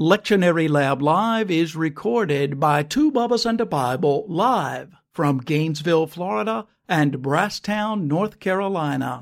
Lectionary Lab Live is recorded by Two Bubbas and a Bible live from Gainesville, Florida and Brasstown, North Carolina.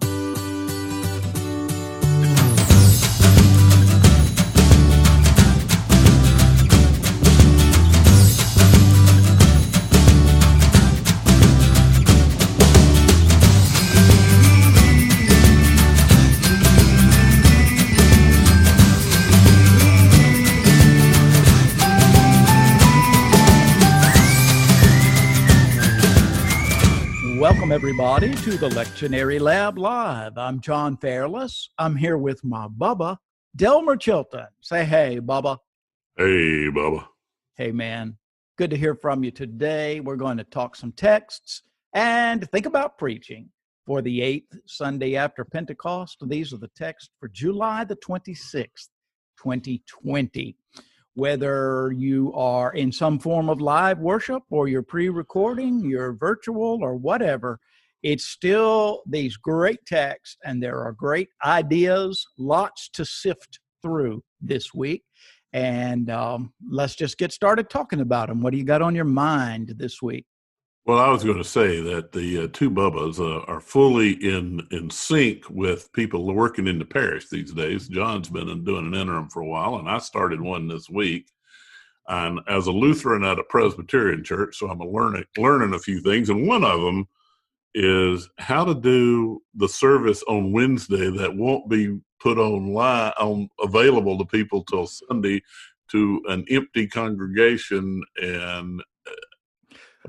Welcome, everybody, to the Lectionary Lab Live. I'm John Fairless. I'm here with my Bubba, Delmer Chilton. Say hey, Bubba. Hey, Bubba. Hey, man. Good to hear from you today. We're going to talk some texts and think about preaching for the eighth Sunday after Pentecost. These are the texts for July the 26th, 2020 whether you are in some form of live worship or you're pre recording, you're virtual or whatever, it's still these great texts and there are great ideas, lots to sift through this week. And um, let's just get started talking about them. What do you got on your mind this week? Well, I was going to say that the uh, two Bubbas uh, are fully in in sync with people working in the parish these days. John's been doing an interim for a while, and I started one this week. And as a Lutheran at a Presbyterian church, so I'm learning learning a few things, and one of them is how to do the service on Wednesday that won't be put online on available to people till Sunday to an empty congregation and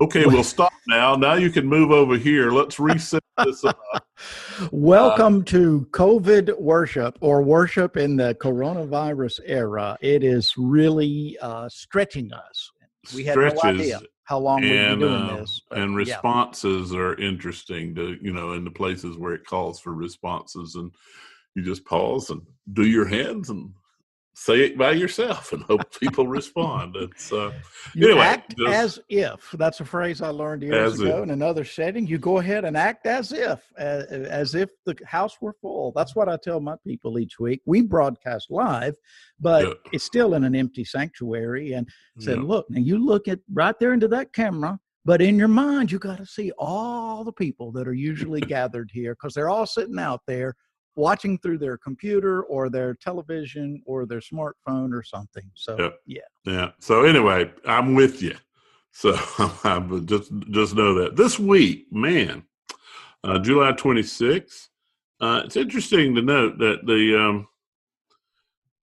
Okay, we'll stop now. Now you can move over here. Let's reset this up. Welcome uh, to COVID worship or worship in the coronavirus era. It is really uh, stretching us. We had no idea how long and, we've be doing uh, this. But, and responses yeah. are interesting to, you know, in the places where it calls for responses. And you just pause and do your hands and say it by yourself and hope people respond. It's uh, you anyway, act just, as if. That's a phrase I learned years ago if. in another setting. You go ahead and act as if, as, as if the house were full. That's what I tell my people each week. We broadcast live, but yeah. it's still in an empty sanctuary. And said, yeah. look, now you look at right there into that camera. But in your mind, you got to see all the people that are usually gathered here because they're all sitting out there watching through their computer or their television or their smartphone or something. So yep. yeah. Yeah. So anyway, I'm with you. So I just just know that this week, man, uh, July 26th. Uh, it's interesting to note that the um,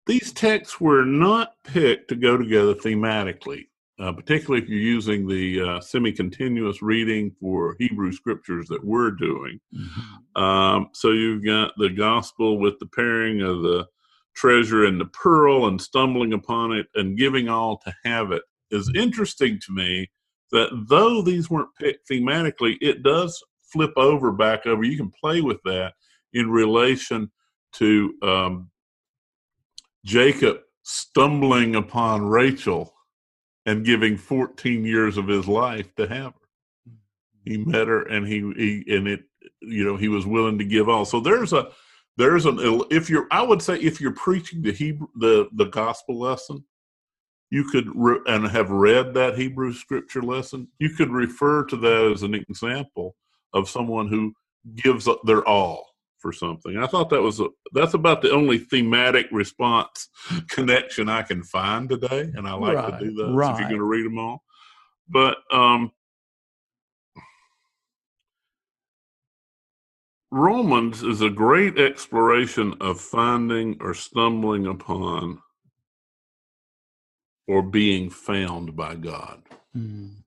these texts were not picked to go together thematically uh, particularly if you're using the uh, semi-continuous reading for Hebrew scriptures that we're doing. Mm-hmm. Um, so you've got the gospel with the pairing of the treasure and the pearl and stumbling upon it and giving all to have it is interesting to me that though these weren't picked thematically, it does flip over back over. You can play with that in relation to um, Jacob stumbling upon Rachel and giving 14 years of his life to have her. He mm-hmm. met her and he, he and it you know he was willing to give all. So there's a there's an if you're I would say if you're preaching the Hebrew the the gospel lesson, you could re, and have read that Hebrew scripture lesson, you could refer to that as an example of someone who gives up their all for something. I thought that was a, that's about the only thematic response connection I can find today, and I like right, to do that. Right. If you're going to read them all, but um, Romans is a great exploration of finding or stumbling upon or being found by God. Mm.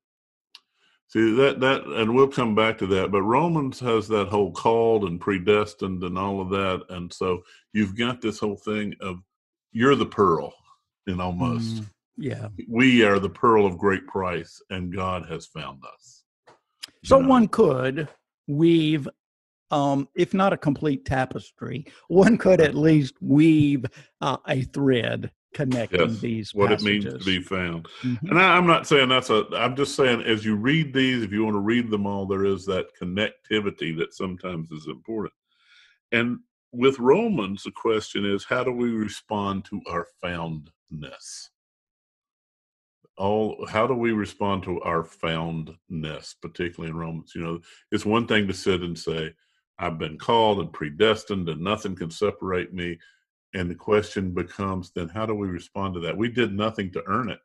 See that that, and we'll come back to that. But Romans has that whole called and predestined and all of that, and so you've got this whole thing of you're the pearl, in almost. Mm, yeah, we are the pearl of great price, and God has found us. So know? one could weave um, if not a complete tapestry, one could at least weave uh, a thread connecting yes, these what passages. it means to be found mm-hmm. and I, i'm not saying that's a i'm just saying as you read these if you want to read them all there is that connectivity that sometimes is important and with Romans, the question is how do we respond to our foundness? All how do we respond to our foundness, particularly in Romans? You know, it's one thing to sit and say, I've been called and predestined and nothing can separate me. And the question becomes then how do we respond to that? We did nothing to earn it,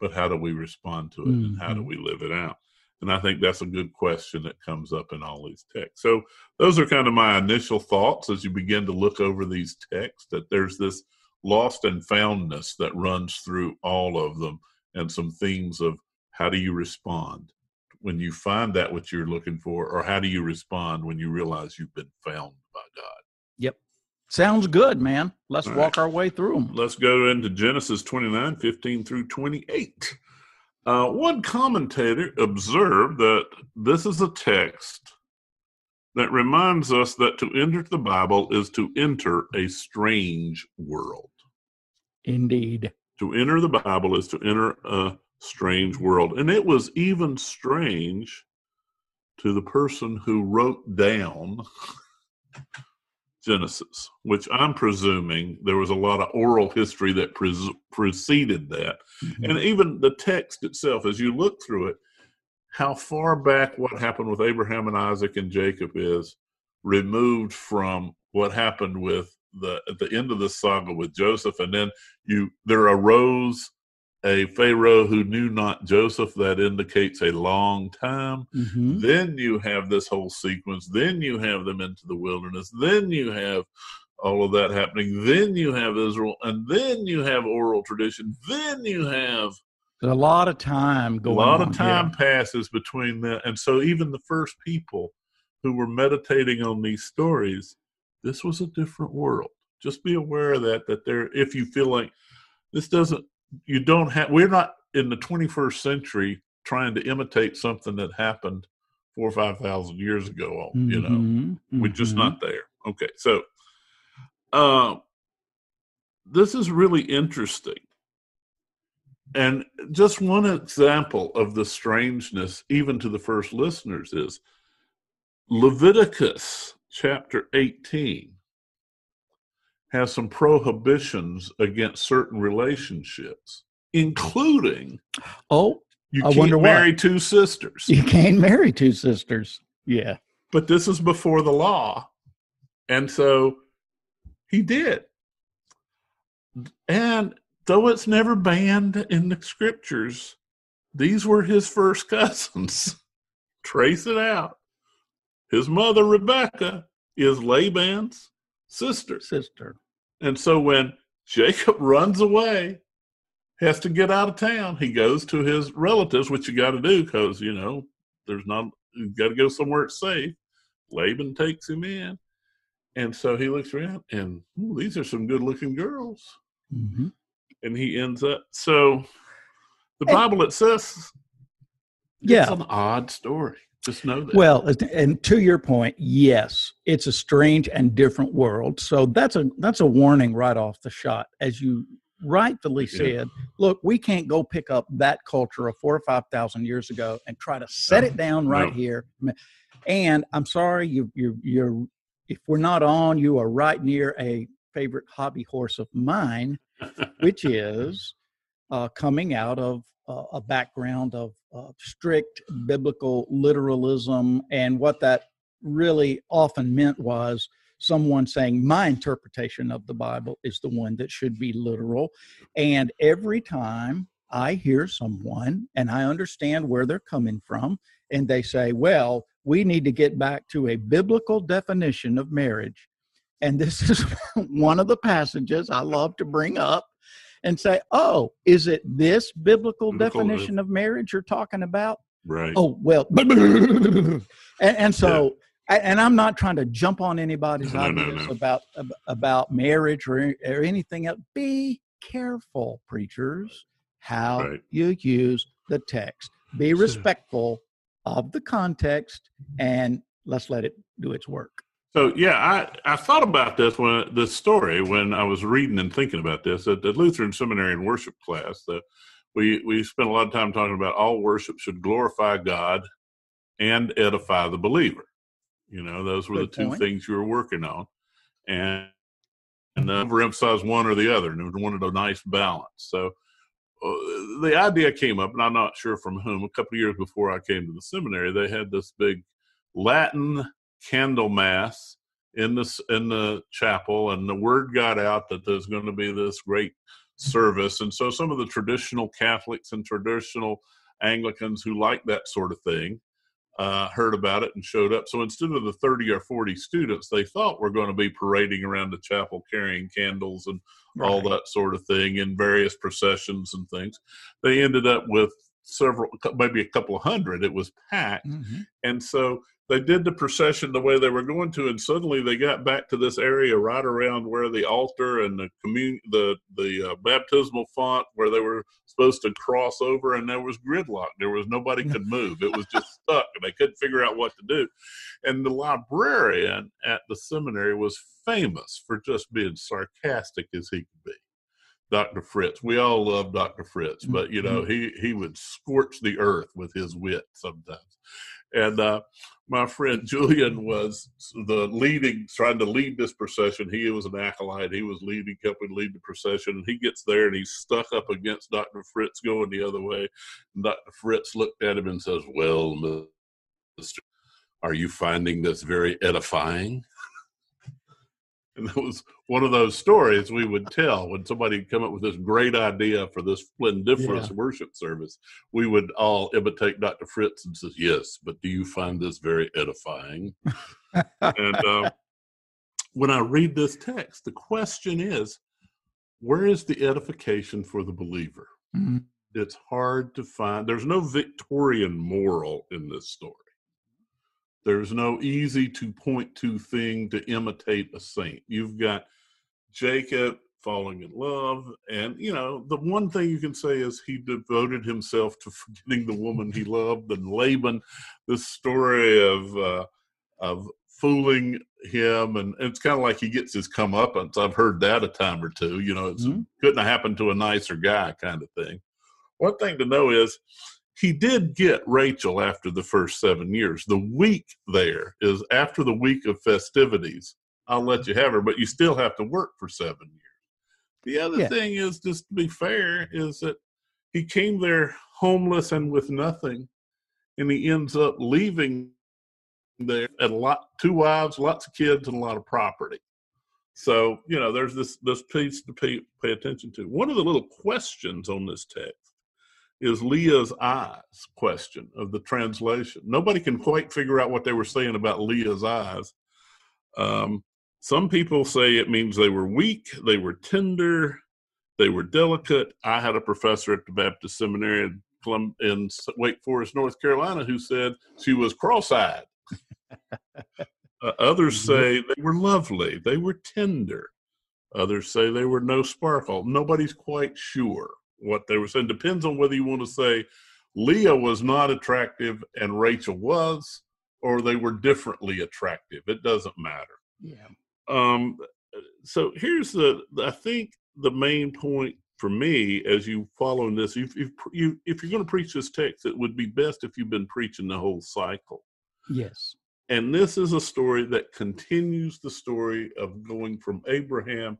but how do we respond to it mm-hmm. and how do mm-hmm. we live it out? And I think that's a good question that comes up in all these texts. So those are kind of my initial thoughts as you begin to look over these texts, that there's this lost and foundness that runs through all of them and some themes of how do you respond when you find that what you're looking for, or how do you respond when you realize you've been found by God? Yep. Sounds good, man. Let's All walk right. our way through them. Let's go into Genesis 29, 15 through 28. Uh, one commentator observed that this is a text that reminds us that to enter the Bible is to enter a strange world. Indeed. To enter the Bible is to enter a strange world. And it was even strange to the person who wrote down Genesis, which I'm presuming there was a lot of oral history that pre- preceded that. Mm-hmm. And even the text itself, as you look through it, how far back what happened with Abraham and Isaac and Jacob is removed from what happened with the at the end of the saga with Joseph, and then you there arose a Pharaoh who knew not Joseph, that indicates a long time. Mm-hmm. Then you have this whole sequence. Then you have them into the wilderness. Then you have all of that happening. Then you have Israel, and then you have oral tradition. Then you have a lot of time going. A lot on, of time yeah. passes between that, and so even the first people who were meditating on these stories, this was a different world. Just be aware of that. That there, if you feel like this doesn't you don't have we're not in the 21st century trying to imitate something that happened four or five thousand years ago you know mm-hmm. we're just not mm-hmm. there okay so uh, this is really interesting and just one example of the strangeness even to the first listeners is leviticus chapter 18 has some prohibitions against certain relationships, including oh, you I can't marry what? two sisters. You can't marry two sisters. Yeah, but this is before the law, and so he did. And though it's never banned in the scriptures, these were his first cousins. Trace it out. His mother, Rebecca, is Laban's sister. Sister. And so when Jacob runs away, has to get out of town, he goes to his relatives, which you got to do because, you know, there's not, you got to go somewhere it's safe. Laban takes him in. And so he looks around and these are some good looking girls. Mm-hmm. And he ends up, so the Bible, it says, yeah. it's an odd story. Just know that. Well, and to your point, yes, it's a strange and different world. So that's a that's a warning right off the shot. As you rightfully said, look, we can't go pick up that culture of four or five thousand years ago and try to set no. it down right no. here. And I'm sorry, you you you're if we're not on, you are right near a favorite hobby horse of mine, which is uh, coming out of uh, a background of uh, strict biblical literalism. And what that really often meant was someone saying, My interpretation of the Bible is the one that should be literal. And every time I hear someone and I understand where they're coming from, and they say, Well, we need to get back to a biblical definition of marriage. And this is one of the passages I love to bring up and say, oh, is it this biblical, biblical definition of marriage you're talking about? Right. Oh, well, and, and so, yeah. and I'm not trying to jump on anybody's no, ideas no, no. about about marriage or, or anything else. Be careful, preachers, how right. you use the text. Be respectful of the context, and let's let it do its work. So yeah, I, I thought about this when this story when I was reading and thinking about this at the Lutheran Seminary and worship class. That we we spent a lot of time talking about all worship should glorify God and edify the believer. You know, those were Good the two point. things you were working on. and and overemphasize one or the other, and wanted a nice balance. So uh, the idea came up, and I'm not sure from whom. A couple of years before I came to the seminary, they had this big Latin candle mass in the in the chapel, and the word got out that there's going to be this great service, and so some of the traditional Catholics and traditional Anglicans who like that sort of thing uh, heard about it and showed up. So instead of the 30 or 40 students they thought were going to be parading around the chapel carrying candles and right. all that sort of thing in various processions and things, they ended up with several, maybe a couple of hundred. It was packed. Mm-hmm. And so they did the procession the way they were going to, and suddenly they got back to this area right around where the altar and the commun the the uh, baptismal font where they were supposed to cross over, and there was gridlock. There was nobody could move. It was just stuck, and they couldn't figure out what to do. And the librarian at the seminary was famous for just being sarcastic as he could be. Dr. Fritz. We all love Dr. Fritz, but you know, mm-hmm. he he would scorch the earth with his wit sometimes. And uh, my friend Julian was the leading, trying to lead this procession. He was an acolyte. He was leading, helping lead the procession. And he gets there and he's stuck up against Dr. Fritz going the other way. And Dr. Fritz looked at him and says, Well, Mr. Are you finding this very edifying? And that was one of those stories we would tell when somebody come up with this great idea for this splendiferous yeah. worship service. We would all imitate Dr. Fritz and says, "Yes, but do you find this very edifying?" and uh, when I read this text, the question is, where is the edification for the believer? Mm-hmm. It's hard to find. There's no Victorian moral in this story. There's no easy to point to thing to imitate a saint. You've got Jacob falling in love, and you know the one thing you can say is he devoted himself to forgetting the woman he loved. And Laban, this story of uh, of fooling him, and it's kind of like he gets his comeuppance. I've heard that a time or two. You know, it mm-hmm. couldn't have happened to a nicer guy, kind of thing. One thing to know is he did get Rachel after the first seven years. The week there is after the week of festivities. I'll let you have her, but you still have to work for seven years. The other yeah. thing is, just to be fair, is that he came there homeless and with nothing, and he ends up leaving there at a lot, two wives, lots of kids, and a lot of property. So you know, there's this this piece to pay pay attention to. One of the little questions on this text is Leah's eyes question of the translation. Nobody can quite figure out what they were saying about Leah's eyes. Um, some people say it means they were weak, they were tender, they were delicate. I had a professor at the Baptist Seminary in, in Wake Forest, North Carolina, who said she was cross-eyed. uh, others mm-hmm. say they were lovely, they were tender. Others say they were no sparkle. Nobody's quite sure what they were saying. Depends on whether you want to say Leah was not attractive and Rachel was, or they were differently attractive. It doesn't matter. Yeah. Um, so here's the, I think the main point for me as you follow this, if, if, you, if you're going to preach this text, it would be best if you've been preaching the whole cycle. Yes. And this is a story that continues the story of going from Abraham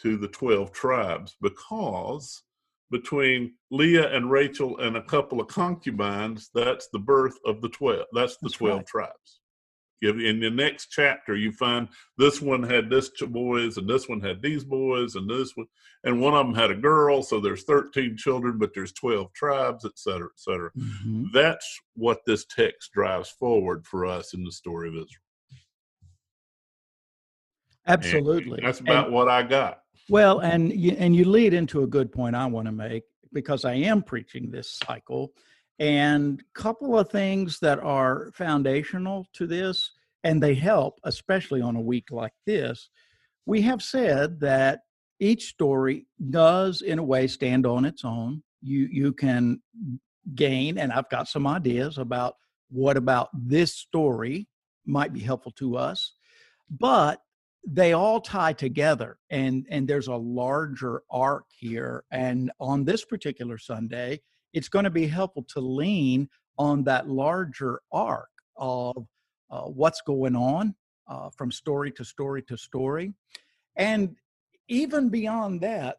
to the 12 tribes because between Leah and Rachel and a couple of concubines, that's the birth of the 12. That's the that's 12 right. tribes. In the next chapter, you find this one had this boys, and this one had these boys, and this one, and one of them had a girl. So there's 13 children, but there's 12 tribes, et cetera, et cetera. Mm-hmm. That's what this text drives forward for us in the story of Israel. Absolutely. And that's about and, what I got. Well, and you, and you lead into a good point I want to make because I am preaching this cycle, and couple of things that are foundational to this, and they help, especially on a week like this. We have said that each story does, in a way, stand on its own. You you can gain, and I've got some ideas about what about this story might be helpful to us, but they all tie together and and there's a larger arc here and on this particular sunday it's going to be helpful to lean on that larger arc of uh, what's going on uh, from story to story to story. And even beyond that,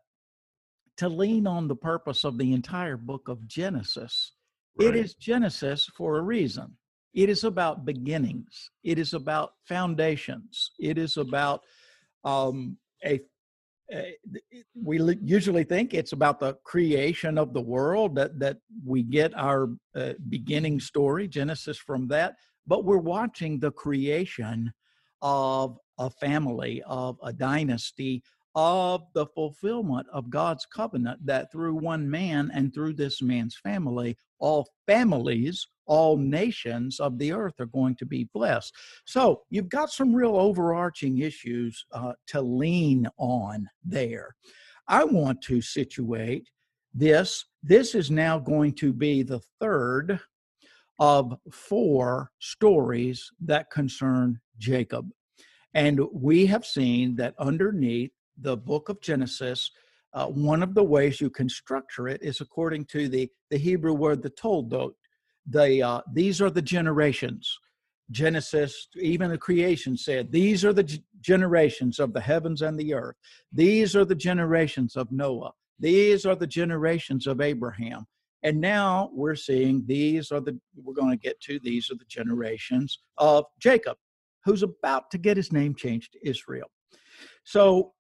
to lean on the purpose of the entire book of Genesis. Right. It is Genesis for a reason. It is about beginnings. It is about foundations. It is about um, a, a. we usually think it's about the creation of the world that that we get our uh, beginning story, Genesis, from that. But we're watching the creation of a family, of a dynasty, of the fulfillment of God's covenant that through one man and through this man's family, all families, all nations of the earth are going to be blessed. So you've got some real overarching issues uh, to lean on there. I want to situate this. This is now going to be the third of four stories that concern Jacob. And we have seen that underneath the book of Genesis, uh, one of the ways you can structure it is according to the, the Hebrew word, the toldot. The, uh, these are the generations. Genesis, even the creation said, These are the g- generations of the heavens and the earth. These are the generations of Noah. These are the generations of Abraham. And now we're seeing these are the, we're going to get to, these are the generations of Jacob, who's about to get his name changed to Israel. So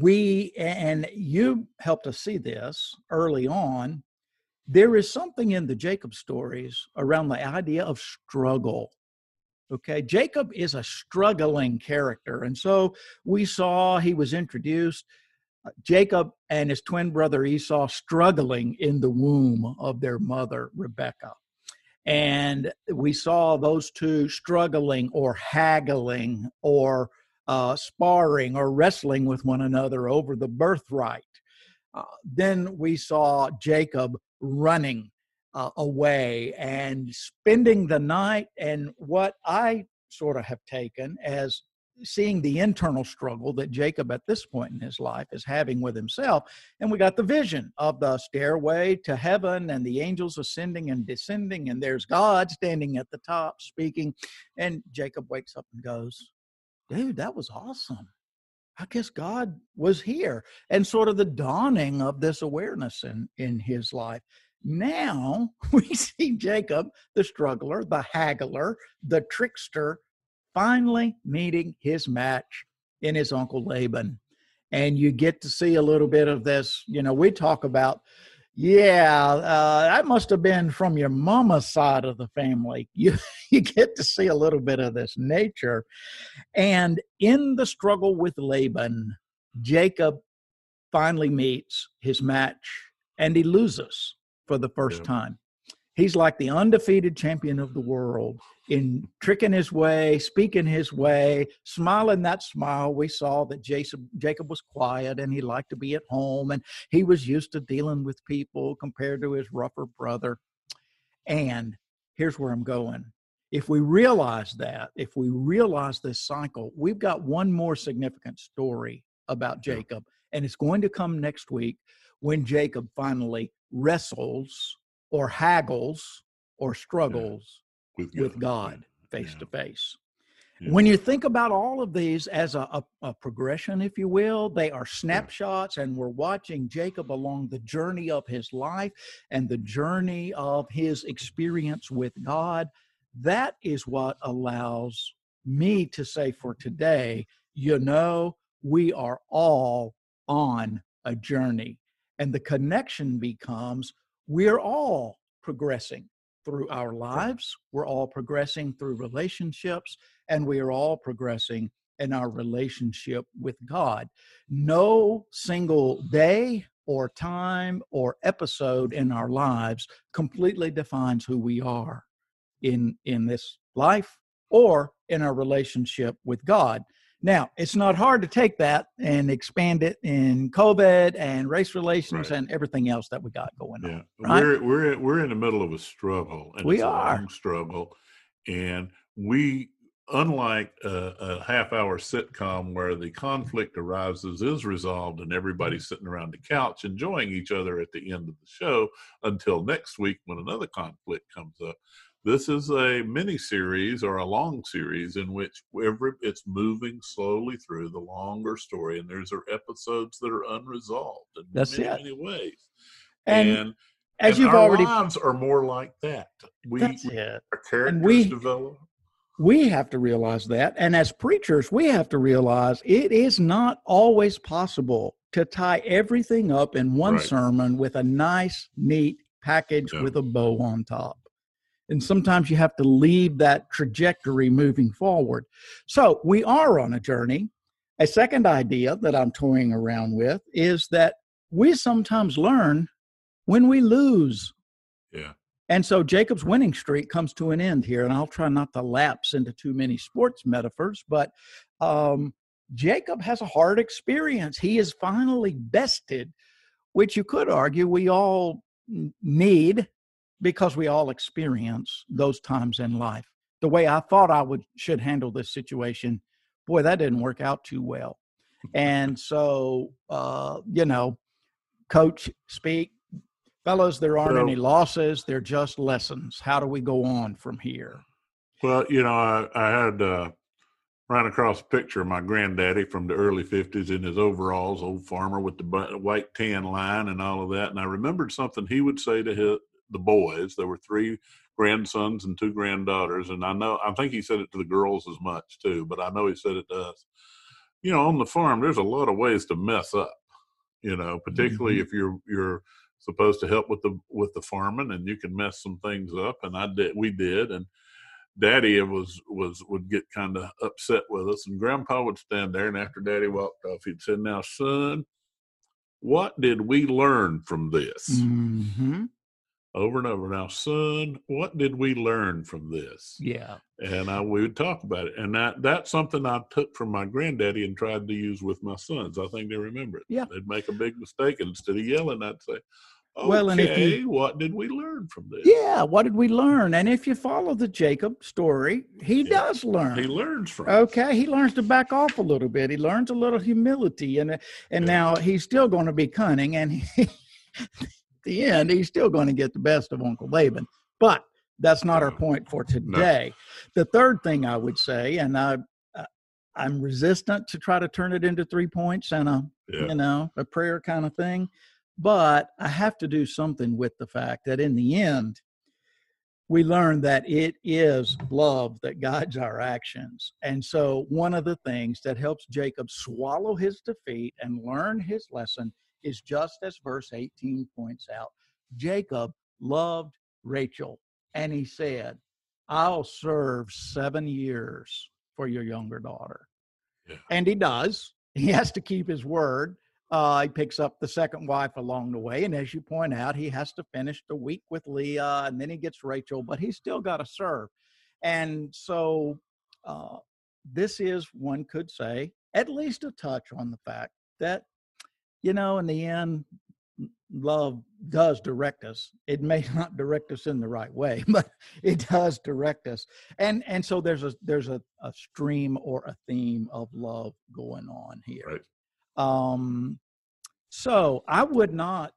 we, and you helped us see this early on, there is something in the Jacob stories around the idea of struggle. Okay, Jacob is a struggling character. And so we saw he was introduced, uh, Jacob and his twin brother Esau struggling in the womb of their mother, Rebecca. And we saw those two struggling or haggling or uh, sparring or wrestling with one another over the birthright. Uh, then we saw Jacob running uh, away and spending the night. And what I sort of have taken as seeing the internal struggle that Jacob at this point in his life is having with himself. And we got the vision of the stairway to heaven and the angels ascending and descending, and there's God standing at the top speaking. And Jacob wakes up and goes, dude, that was awesome. I guess God was here and sort of the dawning of this awareness in, in his life. Now we see Jacob, the struggler, the haggler, the trickster, finally meeting his match in his uncle Laban. And you get to see a little bit of this. You know, we talk about yeah, uh, that must have been from your mama's side of the family. You you get to see a little bit of this nature, and in the struggle with Laban, Jacob finally meets his match, and he loses for the first yeah. time. He's like the undefeated champion of the world, in tricking his way, speaking his way, smiling that smile. We saw that Jason, Jacob was quiet and he liked to be at home and he was used to dealing with people compared to his rougher brother. And here's where I'm going. If we realize that, if we realize this cycle, we've got one more significant story about Jacob, and it's going to come next week when Jacob finally wrestles or haggles or struggles with God, with God face yeah. to face. Yeah. When you think about all of these as a, a, a, progression, if you will, they are snapshots, yeah. and we're watching Jacob along the journey of his life and the journey of his experience with God. That is what allows me to say for today, you know, we are all on a journey. And the connection becomes we're all progressing through our lives. We're all progressing through relationships, and we are all progressing in our relationship with God. No single day or time or episode in our lives completely defines who we are in in this life or in our relationship with God. Now, it's not hard to take that and expand it in COVID and race relations right. and everything else that we got going yeah. on. Right? We're we're we're in the middle of a struggle, and we it's are. a long struggle, and we. Unlike a, a half-hour sitcom where the conflict arises, is resolved, and everybody's mm-hmm. sitting around the couch enjoying each other at the end of the show until next week when another conflict comes up, This is a mini series or a long series in which every it's moving slowly through the longer story, and there's are episodes that are unresolved in That's many, it. many ways. And, And, as and you've our already, lives are more like that. We that's it. our characters we- develop. We have to realize that. And as preachers, we have to realize it is not always possible to tie everything up in one Right. sermon with a nice, neat package Yeah. with a bow on top. And sometimes you have to leave that trajectory moving forward. So we are on a journey. A second idea that I'm toying around with is that we sometimes learn when we lose. Yeah. And so Jacob's winning streak comes to an end here, and I'll try not to lapse into too many sports metaphors, but um, Jacob has a hard experience. He is finally bested, which you could argue we all need because we all experience those times in life. The way I thought I would should handle this situation, boy, that didn't work out too well. And so, uh, you know, coach speak, fellows, there aren't Well- any losses. They're just lessons. How do we go on from here? Well, you know, I, I had uh, ran across a picture of my granddaddy from the early 50s in his overalls, old farmer with the white tan line and all of that. And I remembered something he would say to his, the boys. There were three grandsons and two granddaughters. And I know, I think he said it to the girls as much too, but I know he said it to us. You know, on the farm, there's a lot of ways to mess up, you know, particularly Mhm. if you're, you're, supposed to help with the with the farming and you can mess some things up and i did we did and daddy was was would get kind of upset with us and grandpa would stand there and after daddy walked off he'd say now son what did we learn from this hmm over and over now son what did we learn from this Yeah. and I we would talk about it and that that's something I took from my granddaddy and tried to use with my sons I think they remember it Yeah. they'd make a big mistake and instead of yelling I'd say okay Well, and if you- what did we learn from this Yeah. What did we learn? And if you follow the Jacob story, he Yeah. does learn. he learns from it. Okay, he learns to back off a little bit. He learns a little humility, and and Yeah. now he's still going to be cunning. And he, the end, he's still going to get the best of Uncle Laban. But that's not our point for today. The third thing I would say, and I, I I'm resistant to try to turn it into three points and a yeah you know a prayer kind of thing, but I have to do something with the fact that in the end, we learn that it is love that guides our actions. And so, one of the things that helps Jacob swallow his defeat and learn his lesson is just as verse 18 points out Jacob loved Rachel, and he said, I'll serve seven years for your younger daughter. Yeah. And he does. He has to keep his word. Uh, he picks up the second wife along the way. And as you point out, he has to finish the week with Leah and then he gets Rachel, but he's still got to serve. And so uh, this is, one could say, at least a touch on the fact that, you know, in the end, love does direct us it may not direct us in the right way but it does direct us and and so there's a there's a, a stream or a theme of love going on here Right. um so i would not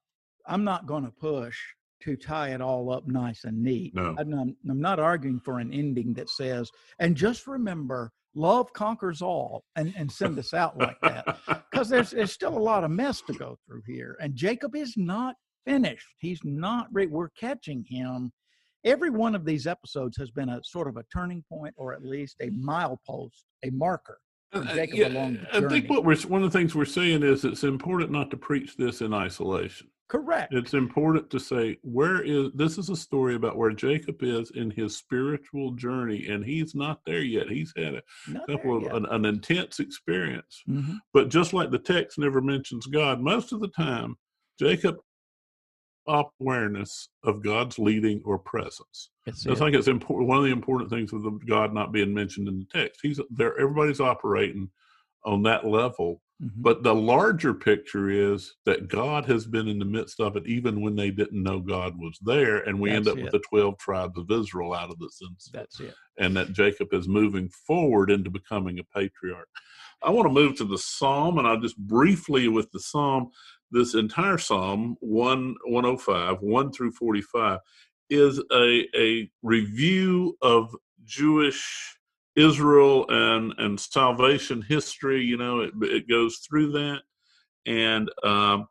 i'm not going to push to tie it all up nice and neat No. I'm, not, I'm not arguing for an ending that says and just remember love conquers all and and send us out like that. Because there's there's still a lot of mess to go through here and jacob is not finished. He's not re- we're catching him. Every one of these episodes has been a sort of a turning point or at least a milepost a marker Uh, Jacob yeah, along the I think what we're one of the things we're saying is it's important not to preach this in isolation. Correct It's important to say where is this is a story about where Jacob is in his spiritual journey, and he's not there yet. He's had a Not couple of an, an intense experience. Mhm. But just like the text never mentions God, most of the time Jacob awareness of God's leading or presence. It's I think it's important. One of the important things with God not being mentioned in the text, he's there. Everybody's operating on that level, Mhm. but the larger picture is that God has been in the midst of it, even when they didn't know God was there, and we end up it. with the twelve tribes of Israel out of the sense, that's it and that Jacob is moving forward into becoming a patriarch. I want to move to the psalm, and I'll just briefly with the psalm. This entire psalm, 1, 105, 1 through 45, is a, a review of Jewish Israel and, and salvation history. You know, it, it goes through that. And um,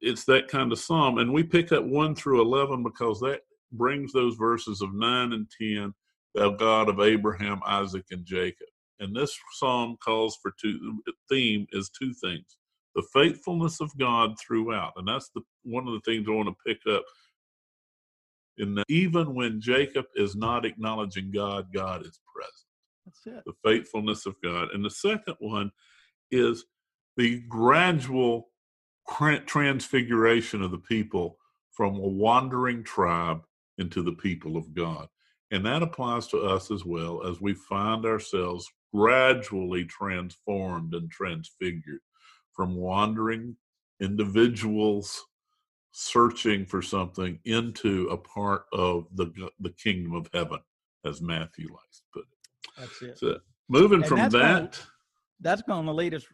it's that kind of psalm. And we pick up 1 through 11 because that brings those verses of 9 and 10, the God of Abraham, Isaac, and Jacob. And this psalm calls for two, theme is two things the faithfulness of God throughout. And that's the one of the things I want to pick up. In that even when Jacob is not acknowledging God, God is present. That's it. The faithfulness of God. And the second one is the gradual transfiguration of the people from a wandering tribe into the people of God. And that applies to us as well as we find ourselves gradually transformed and transfigured from wandering individuals searching for something into a part of the the kingdom of heaven, as Matthew likes to put it. That's it. So moving And from that's that, gonna- That's going to lead us.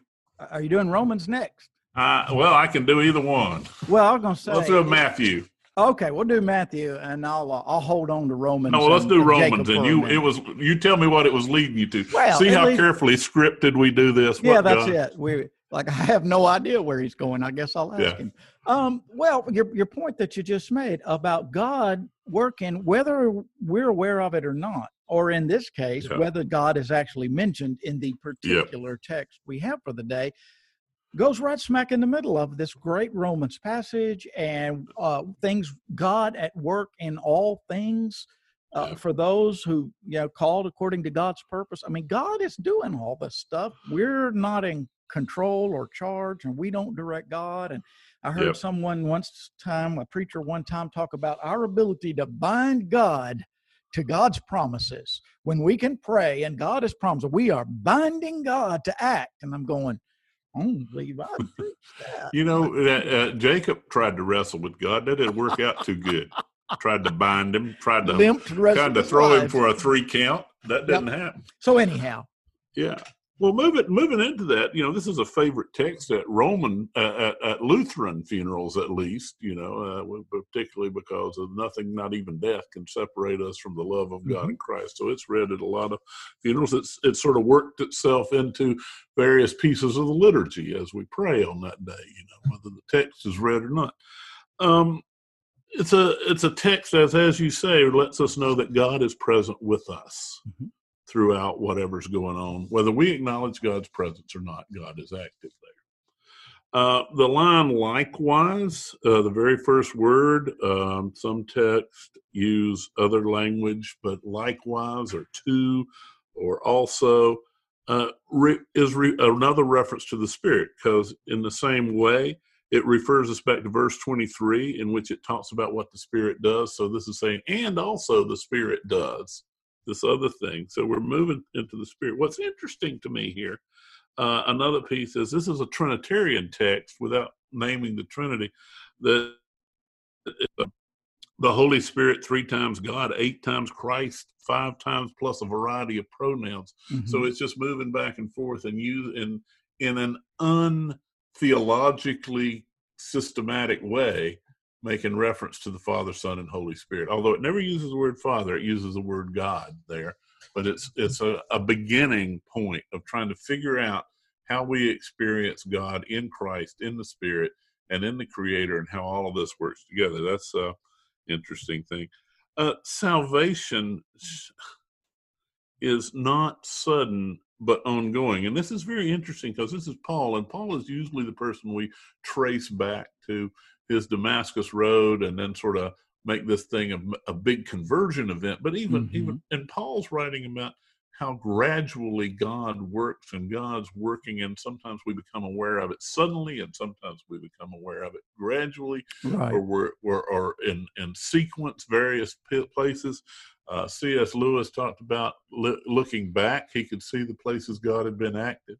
Are you doing Romans next? uh, well, I can do either one. Well, I was going to say. Let's do Matthew. Okay, we'll do Matthew, and I'll uh, I'll hold on to Romans. No, well, let's and- do and Romans, and you. It was you. Tell me what it was leading you to. Well, See how carefully scripted we do this. yeah, What that's God- it. We like I have no idea where he's going. I guess I'll ask Yeah. him. Um, well, your your point that you just made about God working, whether we're aware of it or not, or in this case, Yeah. whether God is actually mentioned in the particular text we have for the day, goes right smack in the middle of this great Romans passage and uh, things God at work in all things. Uh, Yeah. For those who you know called according to God's purpose, I mean, God is doing all this stuff. We're not in control or charge, and we don't direct God. And I heard Yep. someone once time, a preacher one time, talk about our ability to bind God to God's promises. When we can pray and God has promised, we are binding God to act. And I'm going, I don't I that. You know, uh, uh, Jacob tried to wrestle with God. That didn't work out too good. tried to bind him. Tried to Limped the rest kind of of throw him for a three count. That didn't happen. So anyhow, Yeah. Well, moving moving into that, you know, this is a favorite text at Roman uh, at, at Lutheran funerals, at least. You know, uh, particularly because of nothing, not even death, can separate us from the love of God Mhm. in Christ. So it's read at a lot of funerals. It's it sort of worked itself into various pieces of the liturgy as we pray on that day. You know, whether the text is read or not. Um, it's a it's a text as as you say lets us know that God is present with us Mhm. Throughout whatever's going on, whether we acknowledge God's presence or not. God is active there. Uh, the line likewise, uh, the very first word, um, some texts use other language, but likewise or to or also uh, re- is re- another reference to the Spirit because, in the same way, it refers us back to verse 23 in which it talks about what the spirit does so this is saying and also the spirit does this other thing. So we're moving into the spirit. What's interesting to me here uh, another piece is this is a trinitarian text without naming the trinity the the holy spirit three times god eight times christ five times plus a variety of pronouns. So mhm. it's just moving back and forth and use in in an untheologically systematic way, making reference to the Father, Son, and Holy Spirit. Although it never uses the word Father, it uses the word God there. But it's it's a, a beginning point of trying to figure out how we experience God in Christ, in the Spirit, and in the Creator, and how all of this works together. That's a interesting thing. Uh, salvation is not sudden but ongoing. And this is very interesting because this is Paul, and Paul is usually the person we trace back to his Damascus Road and then sort of make this thing a, a big conversion event. But even Mhm. even in Paul's writing about how gradually God works and God's working, and sometimes we become aware of it suddenly, and sometimes we become aware of it gradually right. or were, were or in in sequence various places. Uh, C.S. Lewis talked about li- looking back; he could see the places God had been active.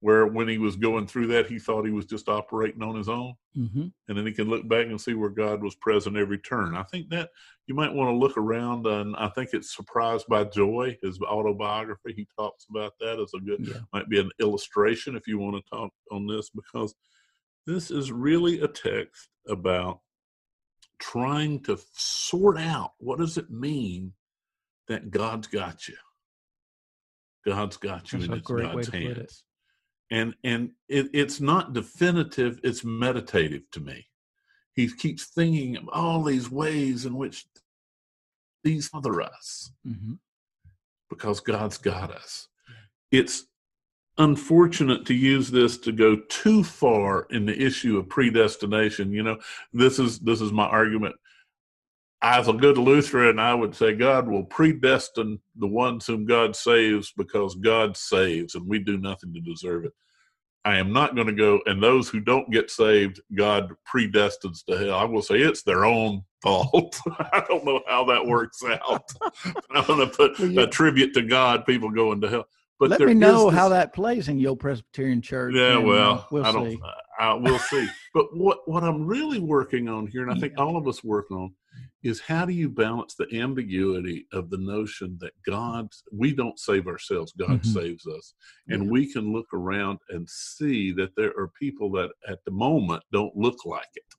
Where when he was going through that, he thought he was just operating on his own, hmm and then he can look back and see where God was present every turn. I think that you might want to look around, and I think it's "Surprised by Joy," his autobiography. He talks about that as a good Yeah. might be an illustration if you want to talk on this because this is really a text about trying to sort out what does it mean that God's got you. God's got you That's in His great way God's to put it. hands. And and it, it's not definitive, it's meditative to me. He keeps thinking of all these ways in which these other us hmm because God's got us. It's unfortunate to use this to go too far in the issue of predestination. You know, this is this is my argument. As a good Lutheran, I would say God will predestine the ones whom God saves because God saves, and we do nothing to deserve it. I am not going to go, and those who don't get saved, God predestines to hell. I will say it's their own fault. I don't know how that works out. I'm going to put a tribute to God, people going to hell. But Let me know this- how that plays in your Presbyterian church. yeah, and, uh, well, we'll I don't. see. I, we'll see. But what what I'm really working on here, and I think all of us work on, is how do you balance the ambiguity of the notion that God, we don't save ourselves, God Mhm. saves us, and Yeah. we can look around and see that there are people that at the moment don't look like it.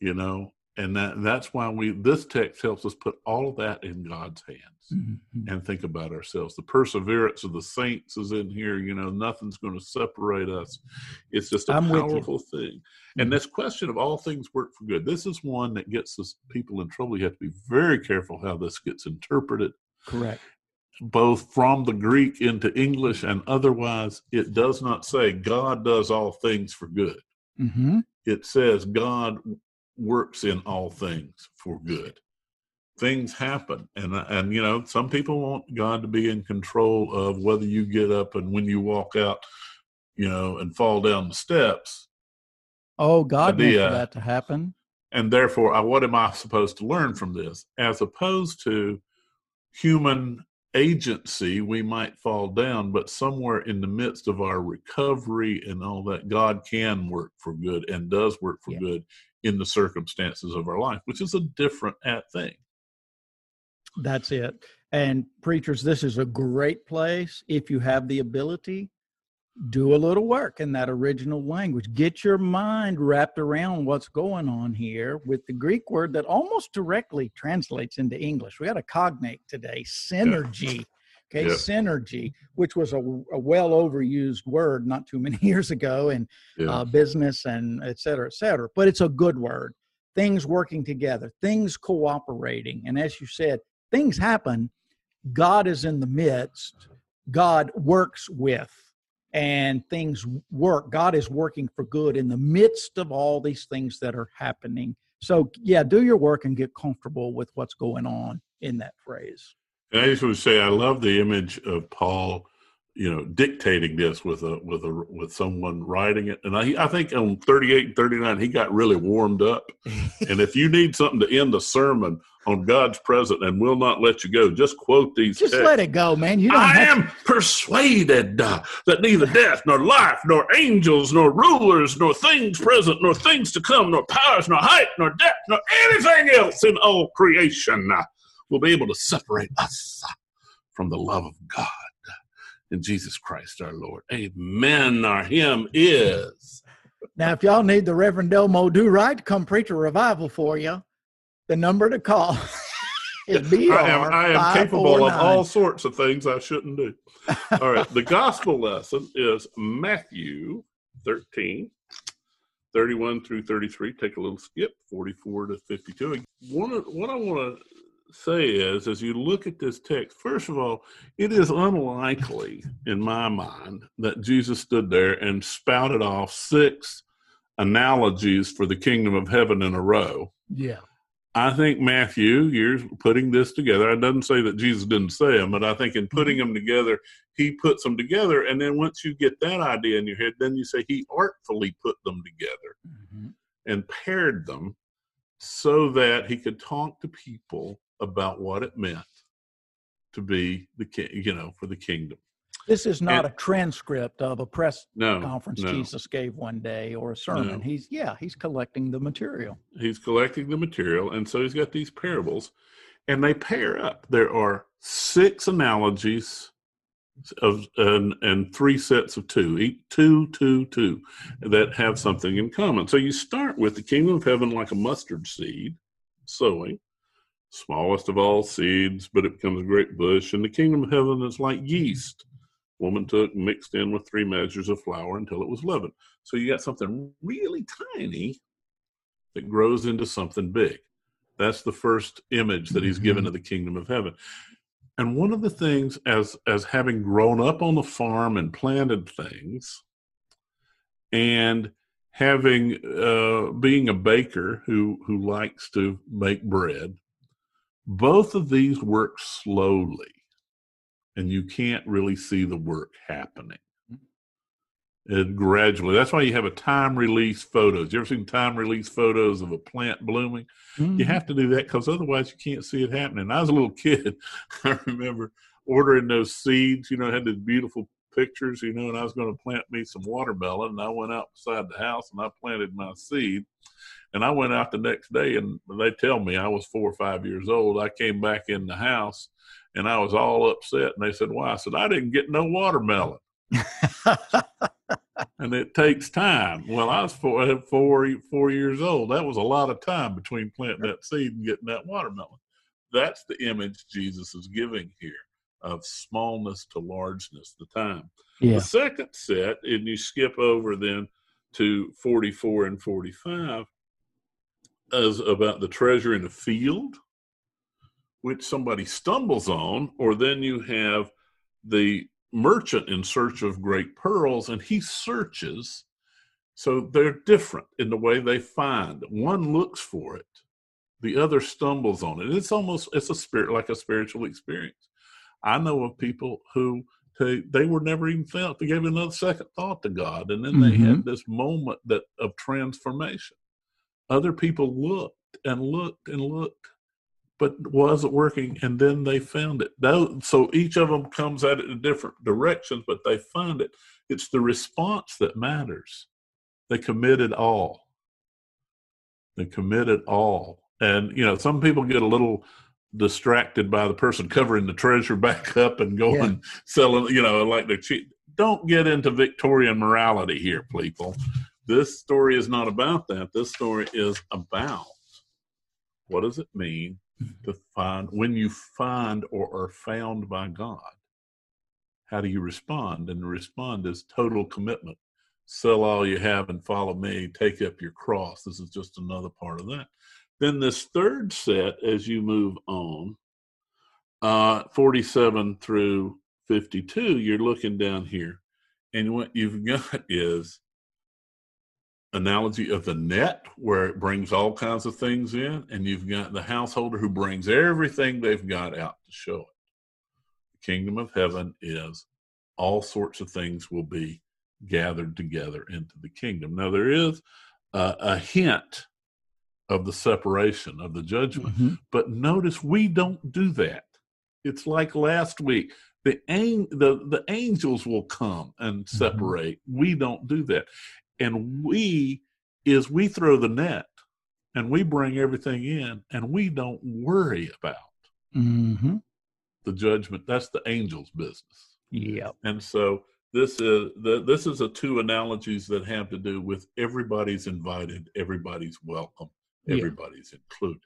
You know, and that that's why we this text helps us put all of that in God's hands Mhm. and think about ourselves. The perseverance of the saints is in here. You know, nothing's going to separate us. It's just a I'm powerful thing. Mhm. And this question of all things work for good. This is one that gets us people in trouble. You have to be very careful how this gets interpreted, Correct. both from the Greek into English and otherwise. It does not say God does all things for good. hmm It says God works in all things for good things happen and uh, and you know some people want god to be in control of whether you get up and when you walk out you know and fall down the steps Oh, God meant for that to happen. and therefore I, what am i supposed to learn from this as opposed to human agency we might fall down but somewhere in the midst of our recovery and all that god can work for good and does work for Yeah. good in the circumstances of our life which is a different at thing That's it. And preachers, this is a great place if you have the ability. Do a little work in that original language. Get your mind wrapped around what's going on here with the Greek word that almost directly translates into English. We got a cognate today, synergy. Okay, Yeah. synergy, which was a, a well overused word not too many years ago in yeah uh, business and et cetera, et cetera. But it's a good word. Things working together, things cooperating. And as you said, things happen. God is in the midst. God works with, and things work. God is working for good in the midst of all these things that are happening. So, yeah, do your work and get comfortable with what's going on in that phrase. And I just want to say I love the image of Paul, you know, dictating this with a with a with someone writing it. And I I think on 38 and 39 he got really warmed up. and if you need something to end the sermon on God's presence and will not let you go, just quote these Just texts. let it go, man. You don't I am persuaded uh, that neither death, nor life, nor angels, nor rulers, nor things present, nor things to come, nor powers, nor height, nor depth, nor anything else in all creation uh, will be able to separate us from the love of God in Jesus Christ our Lord. Amen. Our hymn is. Now, if y'all need the Reverend Delmer Do Right to come preach a revival for you, the number to call is BR. I am, I am capable of all sorts of things I shouldn't do. All right. The gospel lesson is Matthew 13, 31 through 33. Take a little skip, 44 to 52. One of, what I want to say is, as you look at this text, first of all, it is unlikely in my mind that Jesus stood there and spouted off six analogies for the kingdom of heaven in a row. Yeah. I think Matthew, you're putting this together. I doesn't say that Jesus didn't say them, but I think in putting them together, he puts them together. And then once you get that idea in your head, then you say he artfully put them together Mhm. and paired them so that he could talk to people about what it meant to be the king, you know, for the kingdom. This is not And- a transcript of a press No, conference no. Jesus gave one day or a sermon. No. He's yeah, he's collecting the material. he's collecting the material and so he's got these parables and they pair up there are six analogies of and, and three sets of two, two, two, two, that have something in common. So you start with the kingdom of heaven like a mustard seed, sowing, smallest of all seeds, but it becomes a great bush. And the kingdom of heaven is like yeast. Woman took mixed in with three measures of flour until it was leavened. So you got something really tiny that grows into something big. That's the first image that he's given mm-hmm. of the kingdom of heaven. And one of the things, as as having grown up on the farm and planted things, and having uh, being a baker who who likes to make bread, both of these work slowly, and you can't really see the work happening. It gradually. That's why you have a time release photos. You ever seen time release photos of a plant blooming? Mm-hmm. You have to do that because otherwise you can't see it happening. I was a little kid. I remember ordering those seeds. You know, had these beautiful pictures. You know, and I was going to plant me some watermelon, and I went out beside the house and I planted my seed. And I went out the next day, and they tell me I was four or five years old. I came back in the house, and I was all upset. And they said, "Why?" I said, "I didn't get no watermelon." and it takes time. Well, I was four, uh, four, four years old. That was a lot of time between planting that seed and getting that watermelon. That's the image Jesus is giving here of smallness to largeness, the time. Yeah. The second set, and you skip over then to 44 and 45, is about the treasure in the field, which somebody stumbles on, or then you have the merchant in search of great pearls and he searches so they're different in the way they find one looks for it the other stumbles on it it's almost it's a spirit like a spiritual experience i know of people who they, they were never even felt they gave another second thought to god and then mm-hmm. they had mm-hmm. this moment that of transformation other people looked and looked and looked but wasn't working and then they found it. So each of them comes at it in different directions but they find it. It's the response that matters. They committed all. They committed all. And you know some people get a little distracted by the person covering the treasure back up and going yeah. selling you know like they're cheap don't get into victorian morality here people this story is not about that this story is about what does it mean to find when you find or are found by God. How do you respond? And the respond is total commitment. Sell all you have and follow me. Take up your cross. This is just another part of that. Then this third set, as you move on, uh, 47 through 52, you're looking down here, and what you've got is analogy of the net where it brings all kinds of things in and you've got the householder who brings everything they've got out to show it the kingdom of heaven is all sorts of things will be gathered together into the kingdom now there is a, a hint of the separation of the judgment mm-hmm. but notice we don't do that it's like last week the, the, the angels will come and mm-hmm. separate. Mm-hmm. We don't do that. And we is we throw the net and we bring everything in and we don't worry about mm-hmm. the judgment. That's the angel's business. Yeah. And so this is the, this is a two analogies that have to do with everybody's invited, everybody's welcome, everybody's yeah. included.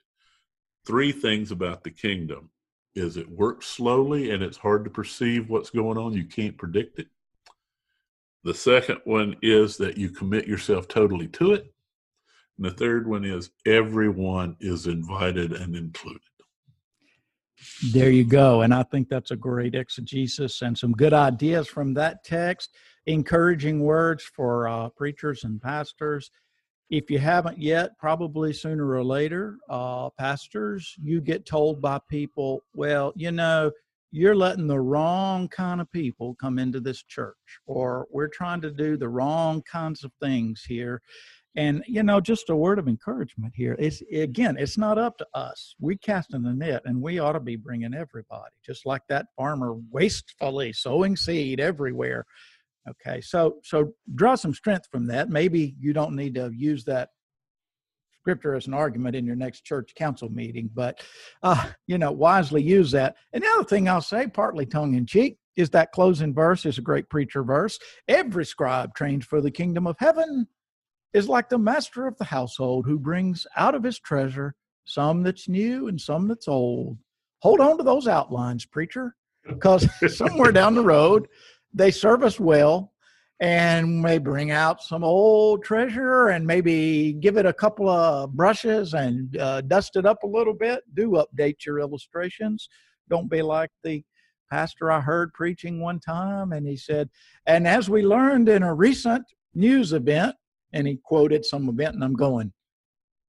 Three things about the kingdom is it works slowly and it's hard to perceive what's going on. You can't predict it. The second one is that you commit yourself totally to it. And the third one is everyone is invited and included. There you go. And I think that's a great exegesis and some good ideas from that text, encouraging words for uh, preachers and pastors. If you haven't yet, probably sooner or later, uh, pastors, you get told by people, well, you know, you're letting the wrong kind of people come into this church, or we're trying to do the wrong kinds of things here. And you know, just a word of encouragement here. It's again, it's not up to us. We casting the net, and we ought to be bringing everybody, just like that farmer wastefully sowing seed everywhere. Okay, so so draw some strength from that. Maybe you don't need to use that scripture as an argument in your next church council meeting, but uh, you know, wisely use that. And the other thing I'll say, partly tongue in cheek, is that closing verse is a great preacher verse. Every scribe trained for the kingdom of heaven is like the master of the household who brings out of his treasure some that's new and some that's old. Hold on to those outlines, preacher, because somewhere down the road, they serve us well and may bring out some old treasure and maybe give it a couple of brushes and uh, dust it up a little bit. Do update your illustrations. Don't be like the pastor I heard preaching one time, and he said, and as we learned in a recent news event, and he quoted some event, and I'm going,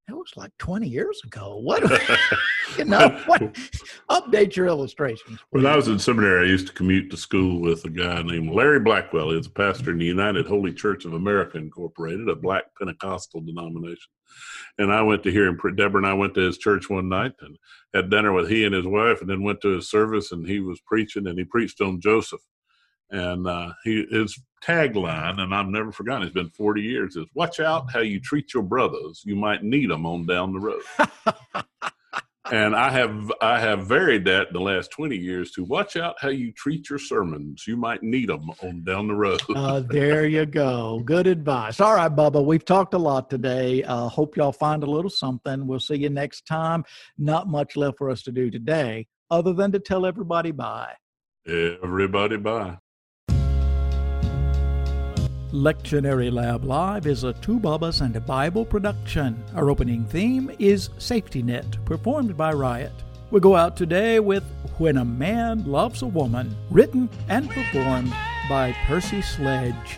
that was like 20 years ago. What, you know, what, update your illustrations. When I was in seminary, I used to commute to school with a guy named Larry Blackwell. He's a pastor in the United Holy Church of America Incorporated, a black Pentecostal denomination. And I went to hear him. Deborah and I went to his church one night and had dinner with he and his wife, and then went to his service. And he was preaching, and he preached on Joseph. And uh, he his tagline, and I've never forgotten. It's been forty years. Is "Watch out how you treat your brothers. You might need them on down the road." and I have I have varied that in the last twenty years to watch out how you treat your sermons. You might need them on down the road. uh, there you go. Good advice. All right, Bubba. We've talked a lot today. Uh, hope y'all find a little something. We'll see you next time. Not much left for us to do today, other than to tell everybody bye. Everybody bye. Lectionary Lab Live is a Two Bubbas and a Bible production. Our opening theme is Safety Net, performed by Riot. We go out today with When a Man Loves a Woman, written and performed by Percy Sledge.